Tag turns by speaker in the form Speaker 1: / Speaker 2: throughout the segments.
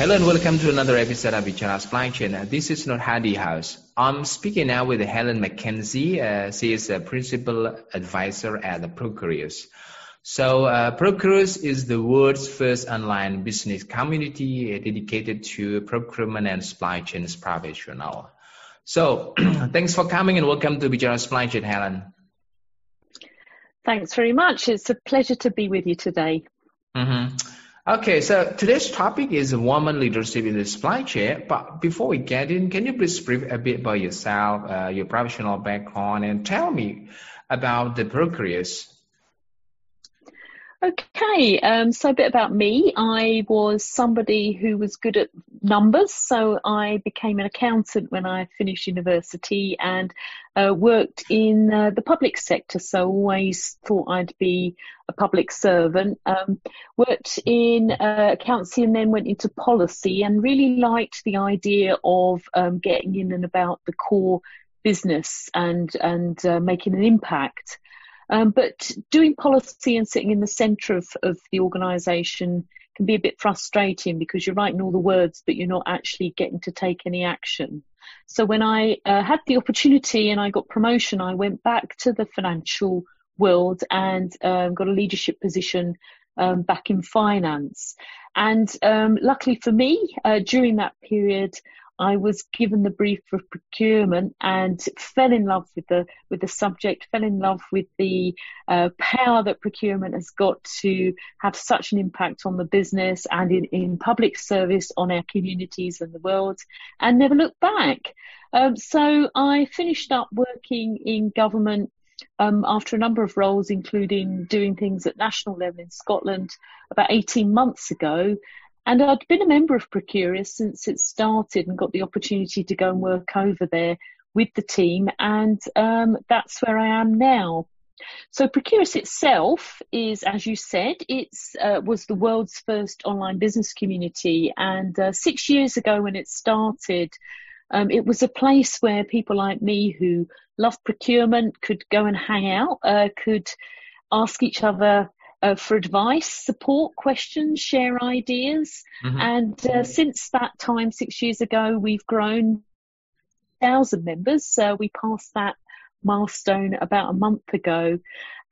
Speaker 1: Hello and welcome to another episode of Bichara Supply Chain. This is Nur Hadi House. I'm speaking now with Helen McKenzie. Uh, she is a principal advisor at the Procurious. So uh, Procurious is the world's first online business community dedicated to procurement and supply chain professional. So thanks for coming and welcome to Bichara Supply Chain, Helen.
Speaker 2: Thanks very much. It's a pleasure to be with you today.
Speaker 1: Mm-hmm. Okay, so today's topic is woman leadership in the supply chain. But before we get in, can you please brief a bit about yourself, uh, your professional background, and tell me about the Procurious?
Speaker 2: Okay, um, so a bit about me. I was somebody who was good at numbers, so I became an accountant when I finished university and uh, worked in uh, the public sector. So always thought I'd be a public servant. Um, worked in uh, accountancy and then went into policy and really liked the idea of um, getting in and about the core business and and uh, making an impact. Um, but doing policy and sitting in the centre of, of the organisation can be a bit frustrating because you're writing all the words, but you're not actually getting to take any action. So when I uh, had the opportunity and I got promotion, I went back to the financial world and um, got a leadership position um, back in finance. And um, luckily for me, uh, during that period, I was given the brief for procurement and fell in love with the with the subject, fell in love with the uh, power that procurement has got to have such an impact on the business and in, in public service on our communities and the world, and never looked back. Um, so I finished up working in government um, after a number of roles, including doing things at national level in Scotland about 18 months ago, and I'd been a member of Procurious since it started and got the opportunity to go and work over there with the team. And um, that's where I am now. So Procurious itself is, as you said, it uh, was the world's first online business community. And uh, six years ago when it started, um, it was a place where people like me who love procurement could go and hang out, uh, could ask each other uh, for advice, support, questions, share ideas. Mm-hmm. And uh, since that time, six years ago, we've grown thousand members. Uh, we passed that milestone about a month ago.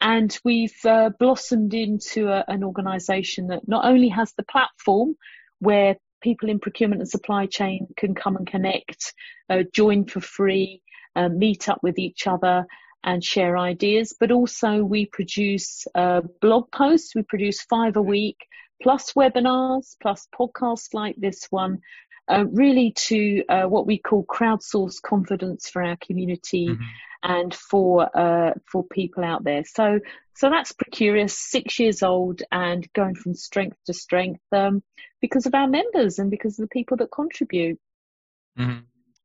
Speaker 2: And we've uh, blossomed into a, an organisation that not only has the platform where people in procurement and supply chain can come and connect, uh, join for free, uh, meet up with each other, and share ideas, but also we produce uh, blog posts. We produce five a week, plus webinars, plus podcasts like this one, uh, really to uh, what we call crowdsource confidence for our community mm-hmm. and for uh, for people out there. So so that's Procurious, six years old and going from strength to strength um, because of our members and because of the people that contribute.
Speaker 1: Mm-hmm.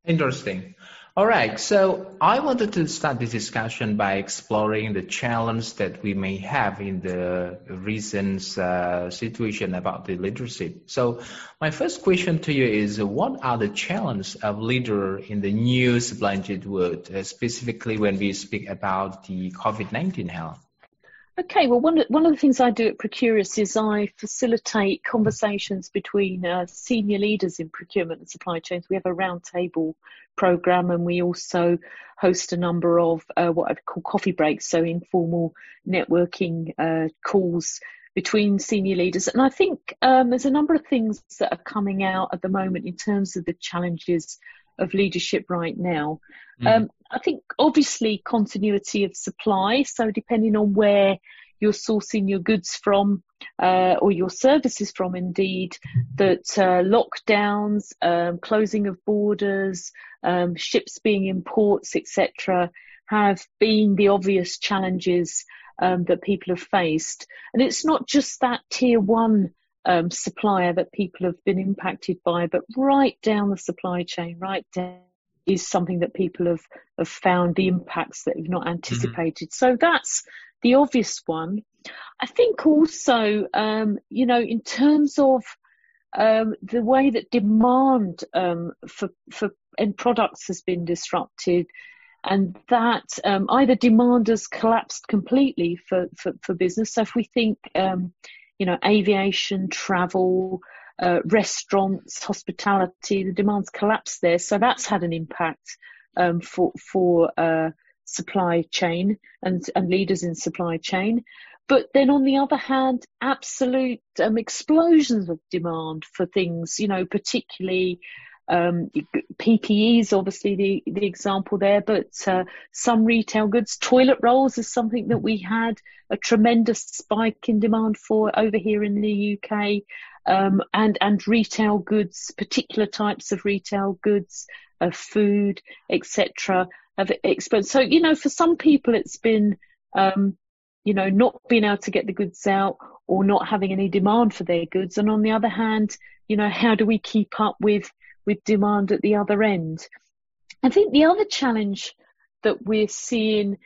Speaker 1: Interesting. All right. So I wanted to start this discussion by exploring the challenge that we may have in the recent uh, situation about the leadership. So my first question to you is, what are the challenges of leader in the new chain world, uh, specifically when we speak about the COVID-19 health?
Speaker 2: Okay, well, one of, one of the things I do at Procurious is I facilitate conversations between uh, senior leaders in procurement and supply chains. We have a roundtable program and we also host a number of uh, what I call coffee breaks, so informal networking uh, calls between senior leaders. And I think um, there's a number of things that are coming out at the moment in terms of the challenges of leadership right now. Mm. Um, I think obviously continuity of supply. So depending on where you're sourcing your goods from uh, or your services from, indeed, that uh, lockdowns, um, closing of borders, um, ships being in ports, etc., have been the obvious challenges um, that people have faced. And it's not just that tier one um, supplier that people have been impacted by, but right down the supply chain, right down is something that people have, have found the impacts that have not anticipated. Mm-hmm. So that's the obvious one. I think also, um, you know, in terms of um, the way that demand um, for for end products has been disrupted, and that um, either demand has collapsed completely for, for, for business. So if we think, um, you know, aviation, travel, uh, restaurants, hospitality, the demand's collapsed there. So that's had an impact um, for for uh, supply chain and and leaders in supply chain. But then on the other hand, absolute um, explosions of demand for things, you know, particularly um, PPE is obviously the, the example there, but uh, some retail goods, toilet rolls is something that we had a tremendous spike in demand for over here in the UK, um, and and retail goods, particular types of retail goods, uh, food, etc. Have exposed. So you know, for some people, it's been um, you know not being able to get the goods out or not having any demand for their goods, and on the other hand, you know, how do we keep up with with demand at the other end. I think the other challenge that we're seeing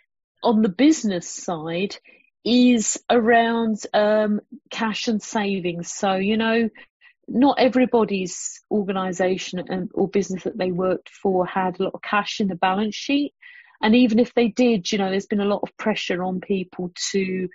Speaker 2: on the business side is around um, cash and savings. So, you know, not everybody's organisation or business that they worked for had a lot of cash in the balance sheet. And even if they did, you know, there's been a lot of pressure on people to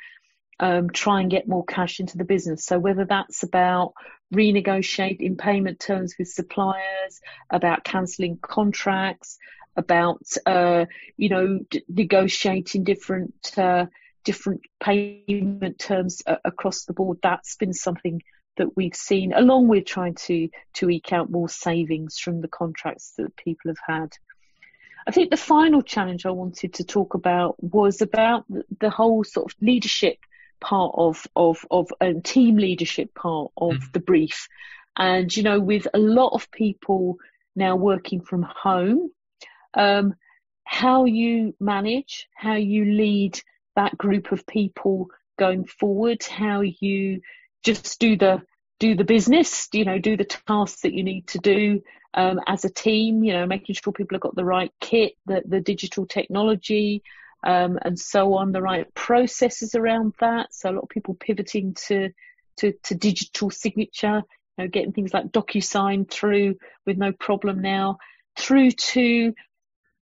Speaker 2: um, try and get more cash into the business. So whether that's about renegotiating payment terms with suppliers, about cancelling contracts, about uh, you know d- negotiating different uh, different payment terms uh, across the board. That's been something that we've seen, along with trying to to eke out more savings from the contracts that people have had. I think the final challenge I wanted to talk about was about the whole sort of leadership part of of of a team leadership part of mm. the brief. And you know, with a lot of people now working from home, um, how you manage, how you lead that group of people going forward, how you just do the do the business, you know, do the tasks that you need to do um, as a team, you know, making sure people have got the right kit, the, the digital technology, um, and so on, the right processes around that. So a lot of people pivoting to to, to digital signature, you know, getting things like DocuSign through with no problem now, through to,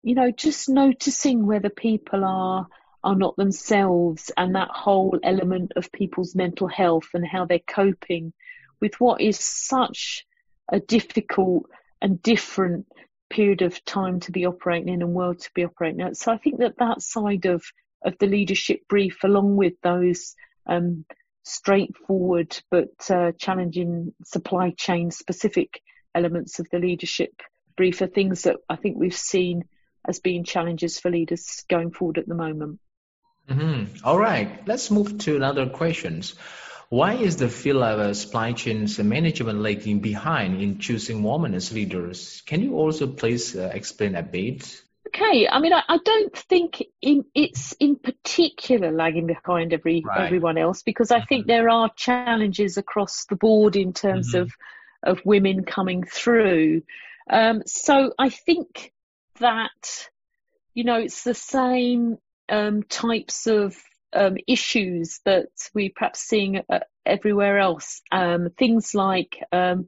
Speaker 2: you know, just noticing whether people are are not themselves and that whole element of people's mental health and how they're coping with what is such a difficult and different period of time to be operating in and world to be operating in. So I think that that side of of the leadership brief, along with those um, straightforward but uh, challenging supply chain specific elements of the leadership brief, are things that I think we've seen as being challenges for leaders going forward at the moment.
Speaker 1: Mm-hmm. All right, let's move to another questions. Why is the field of supply chain management lagging behind in choosing women as leaders? Can you also please uh, explain a bit?
Speaker 2: Okay, I mean, I, I don't think in, it's in particular lagging behind every right. everyone else because I mm-hmm. think there are challenges across the board in terms mm-hmm. of of women coming through. Um, so I think that you know it's the same um, types of um, issues that we're perhaps seeing uh, everywhere else. Um, things like um,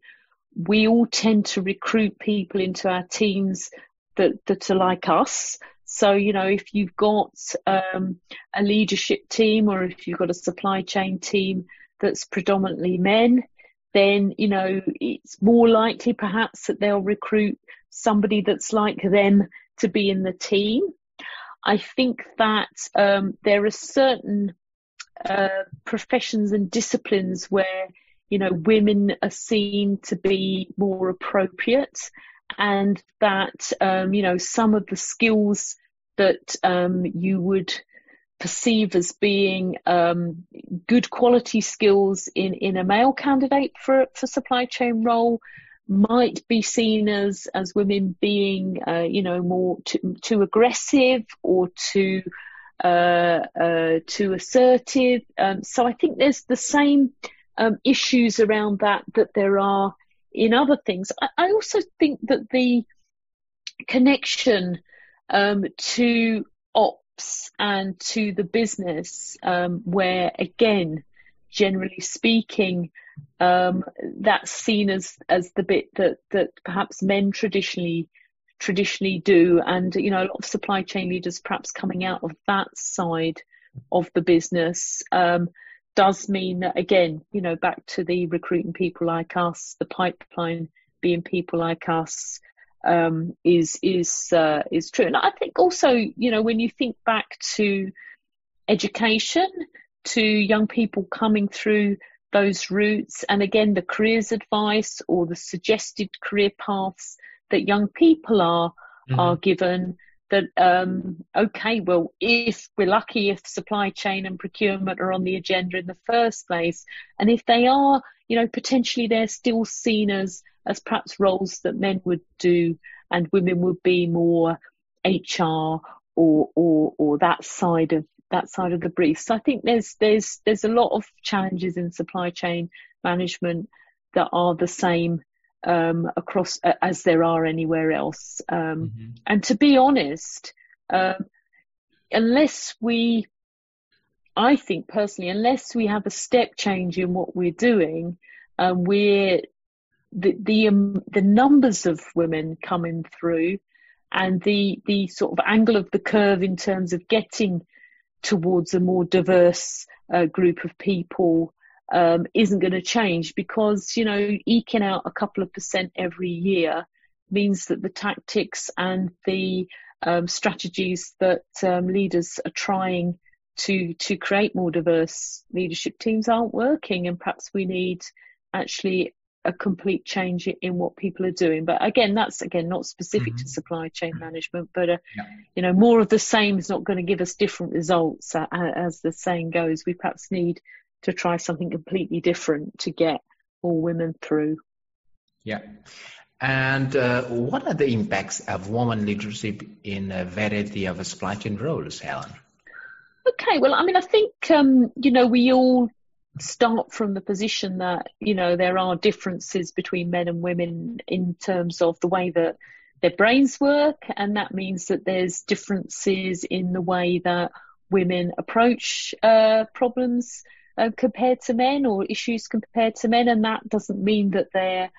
Speaker 2: we all tend to recruit people into our teams that, that are like us. So, you know, if you've got um, a leadership team or if you've got a supply chain team that's predominantly men, then, you know, it's more likely perhaps that they'll recruit somebody that's like them to be in the team. I think that um, there are certain uh, professions and disciplines where you know women are seen to be more appropriate, and that um, you know some of the skills that um, you would perceive as being um, good quality skills in, in a male candidate for for supply chain role might be seen as as women being uh, you know more too, too aggressive or too uh, uh, too assertive. Um, so I think there's the same um, issues around that that there are in other things. I, I also think that the connection um, to ops and to the business, um, where again, generally speaking, um, that's seen as as the bit that that perhaps men traditionally traditionally do, and you know a lot of supply chain leaders perhaps coming out of that side of the business um, does mean that again, you know, back to the recruiting people like us, the pipeline being people like us um, is is uh, is true. And I think also, you know, when you think back to education, to young people coming through those routes, and again, the careers advice or the suggested career paths that young people are mm-hmm. are given. That um, okay, well, if we're lucky, if supply chain and procurement are on the agenda in the first place, and if they are, you know, potentially they're still seen as as perhaps roles that men would do and women would be more HR or or or that side of that side of the brief. So I think there's there's there's a lot of challenges in supply chain management that are the same um, across uh, as there are anywhere else. Um, mm-hmm. And to be honest, um, unless we, I think personally, unless we have a step change in what we're doing, um, we're the the um, the numbers of women coming through and the the sort of angle of the curve in terms of getting towards a more diverse uh, group of people um, isn't going to change because you know eking out a couple of percent every year means that the tactics and the um, strategies that um, leaders are trying to to create more diverse leadership teams aren't working and perhaps we need actually a complete change in what people are doing. But again, that's again not specific mm-hmm. to supply chain management, but uh, yeah. you know, more of the same is not going to give us different results. Uh, as the saying goes, we perhaps need to try something completely different to get more women through.
Speaker 1: Yeah. And uh, what are the impacts of woman leadership in a variety of supply chain roles, Helen?
Speaker 2: Okay, well, I mean, I think um, you know we all start from the position that you know there are differences between men and women in terms of the way that their brains work and that means that there's differences in the way that women approach uh, problems uh, compared to men or issues compared to men and that doesn't mean that they're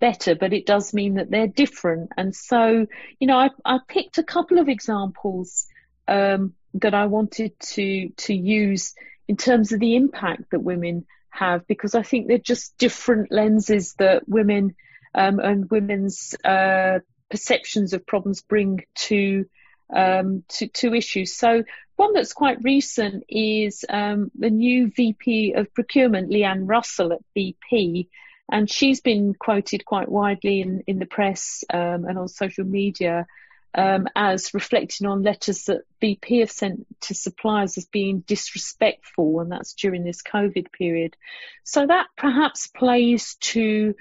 Speaker 2: better but it does mean that they're different. And so you know I, I picked a couple of examples um, that I wanted to to use in terms of the impact that women have, because I think they're just different lenses that women um, and women's uh, perceptions of problems bring to, um, to, to issues. So one that's quite recent is um, the new VP of Procurement, Leanne Russell at BP, and she's been quoted quite widely in, in the press um, and on social media um, as reflecting on letters that BP have sent to suppliers as being disrespectful, and that's during this COVID period. So that perhaps plays to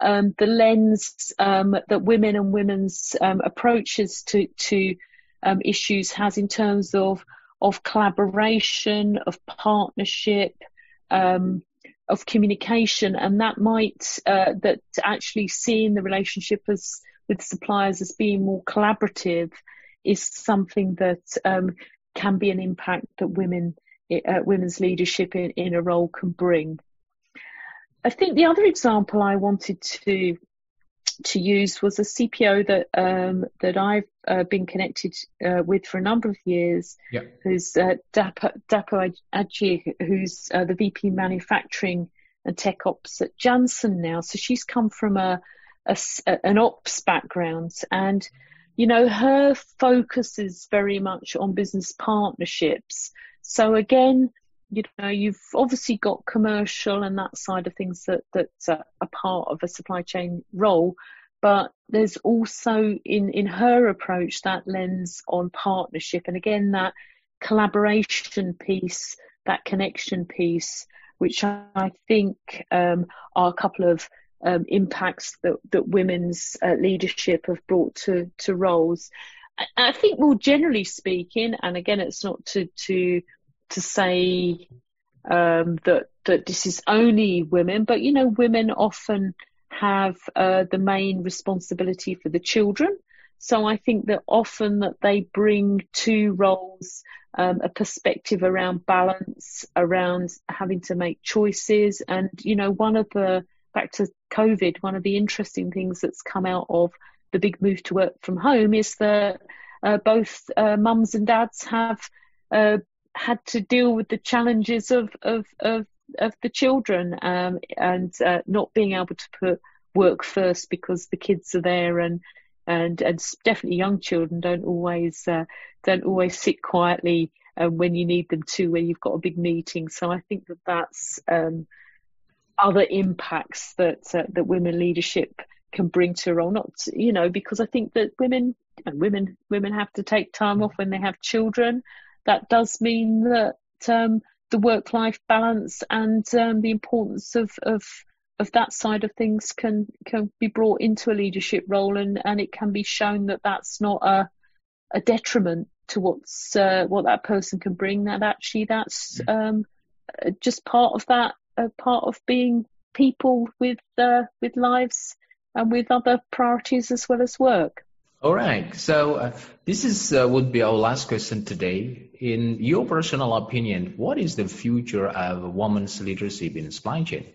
Speaker 2: um, the lens um, that women and women's um, approaches to to um, issues has in terms of of collaboration, of partnership, um, of communication, and that might uh, that actually seeing the relationship as with suppliers as being more collaborative is something that um, can be an impact that women uh, women's leadership in, in a role can bring. I think the other example I wanted to to use was a CPO that um, that I've uh, been connected uh, with for a number of years, yep. who's uh, Dapo, Dapo Adji, who's uh, the VP Manufacturing and Tech Ops at Janssen now. So she's come from a a, an ops background. And you know her focus is very much on business partnerships. So again you know you've obviously got commercial and that side of things that that's a, a part of a supply chain role. But there's also in in her approach that lens on partnership. And again that collaboration piece that connection piece which I think um, are a couple of um, impacts that, that women's uh, leadership have brought to, to roles. I, I think more generally speaking, and again, it's not to, to, to say um, that that this is only women, but you know, women often have uh, the main responsibility for the children. So I think that often that they bring to roles um, a perspective around balance, around having to make choices, and you know, one of the back to COVID, one of the interesting things that's come out of the big move to work from home is that uh, both uh, mums and dads have uh, had to deal with the challenges of of of, of the children um, and uh, not being able to put work first because the kids are there and and and definitely young children don't always uh, don't always sit quietly uh, when you need them to when you've got a big meeting. So I think that that's um, other impacts that uh, that women leadership can bring to a role. Not you know because I think that women and women women have to take time off when they have children. That does mean that um, the work life balance and um, the importance of, of of that side of things can can be brought into a leadership role and, and it can be shown that that's not a a detriment to what's uh, what that person can bring that actually that's mm. um, just part of that uh, part of being people with uh, with lives and with other priorities as well as work
Speaker 1: all right. So uh, this is uh, would be our last question today. In your personal opinion, what is the future of women's leadership in supply chain?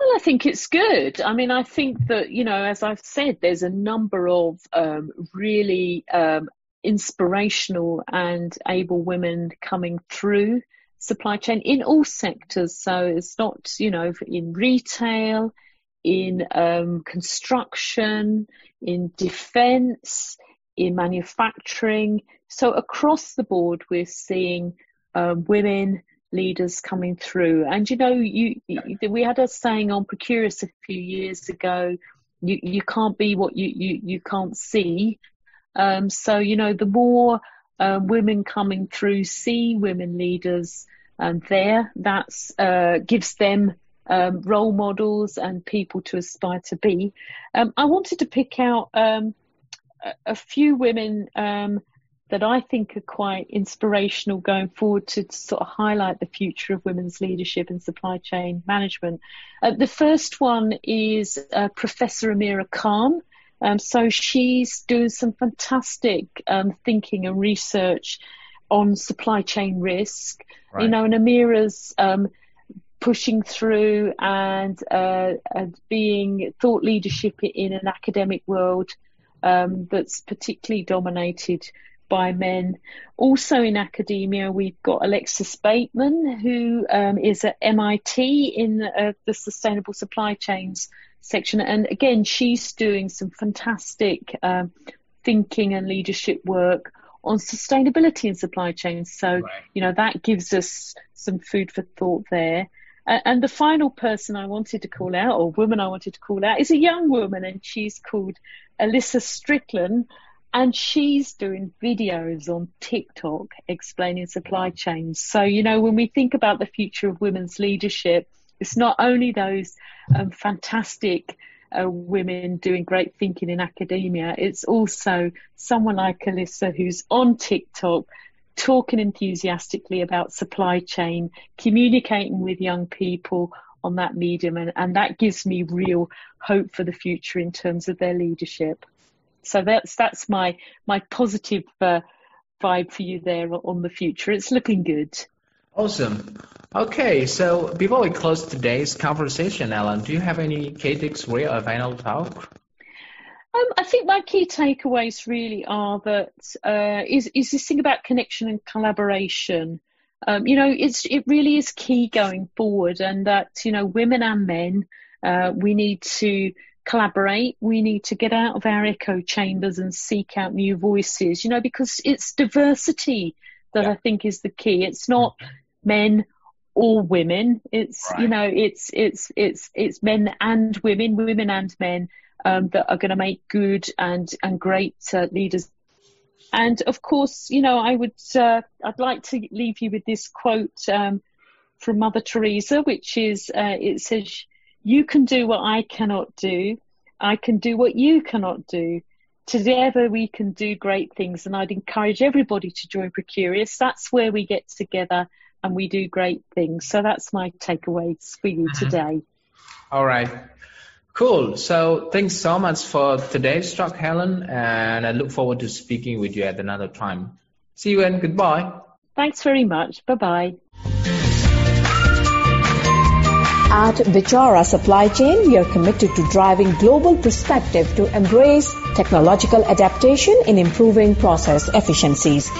Speaker 2: Well, I think it's good. I mean, I think that you know, as I've said, there's a number of um, really um, inspirational and able women coming through supply chain in all sectors. So it's not, you know, in retail, in um, construction, in defence, in manufacturing. So across the board, we're seeing um, women leaders coming through. And you know, you, you, we had a saying on Procurious a few years ago. You you can't be what you you you can't see. Um, so you know, the more uh, women coming through see women leaders and there, That uh, gives them um, role models and people to aspire to be. Um, I wanted to pick out um, a, a, few women um, that I think are quite inspirational going forward to, to, sort of highlight the future of women's leadership and supply chain management. Uh, the first one is uh, Professor Omera Khan. Um, so she's doing some fantastic um, thinking and research on supply chain risk. Right. You know, and Omera's um, pushing through and, uh, and being thought leadership in an academic world um, that's particularly dominated by men. Also in academia, we've got Alexis Bateman, who um, is at MIT in uh, the Sustainable Supply Chains section. And again, she's doing some fantastic um, thinking and leadership work on sustainability in supply chains. So, right. you know, that gives us some food for thought there. And the final person I wanted to call out, or woman I wanted to call out, is a young woman, and she's called Alyssa Strickland, and she's doing videos on TikTok explaining supply chains. So, you know, when we think about the future of women's leadership, it's not only those um, fantastic uh, women doing great thinking in academia, it's also someone like Alyssa who's on TikTok talking enthusiastically about supply chain, communicating with young people on that medium, and, and that gives me real hope for the future in terms of their leadership. So that's that's my my positive uh, vibe for you there on the future. It's looking good.
Speaker 1: Awesome. Okay, so before we close today's conversation, Ellen, do you have any key takes for a final talk?
Speaker 2: Um, I think my key takeaways really are that uh, is is this thing about connection and collaboration. Um, you know, it's it really is key going forward, and that you know, women and men, uh, we need to collaborate. We need to get out of our echo chambers and seek out new voices. You know, because it's diversity that yeah. I think is the key. It's not men or women. It's right. you know, it's it's it's it's men and women, women and men um, that are going to make good and and great uh, leaders. And of course, you know, I would uh, I'd like to leave you with this quote um, from Mother Teresa, which is uh, it says, "You can do what I cannot do. I can do what you cannot do. together we can do great things. And I'd encourage everybody to join Procurious. That's where we get together and we do great things. So that's my takeaways for you mm-hmm. today.
Speaker 1: All right. Cool. So thanks so much for today's talk, Helen, and I look forward to speaking with you at another time. See you and goodbye.
Speaker 2: Thanks very much. Bye bye.
Speaker 3: At Bichara Supply Chain, we are committed to driving global perspective to embrace technological adaptation in improving process efficiencies.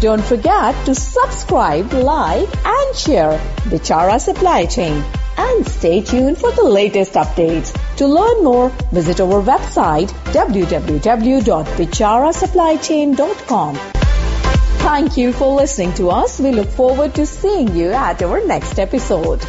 Speaker 3: Don't forget to subscribe, like, and share Bichara Supply Chain and stay tuned for the latest updates. To learn more, visit our website www.bicharasupplychain.com. Thank you for listening to us. We look forward to seeing you at our next episode.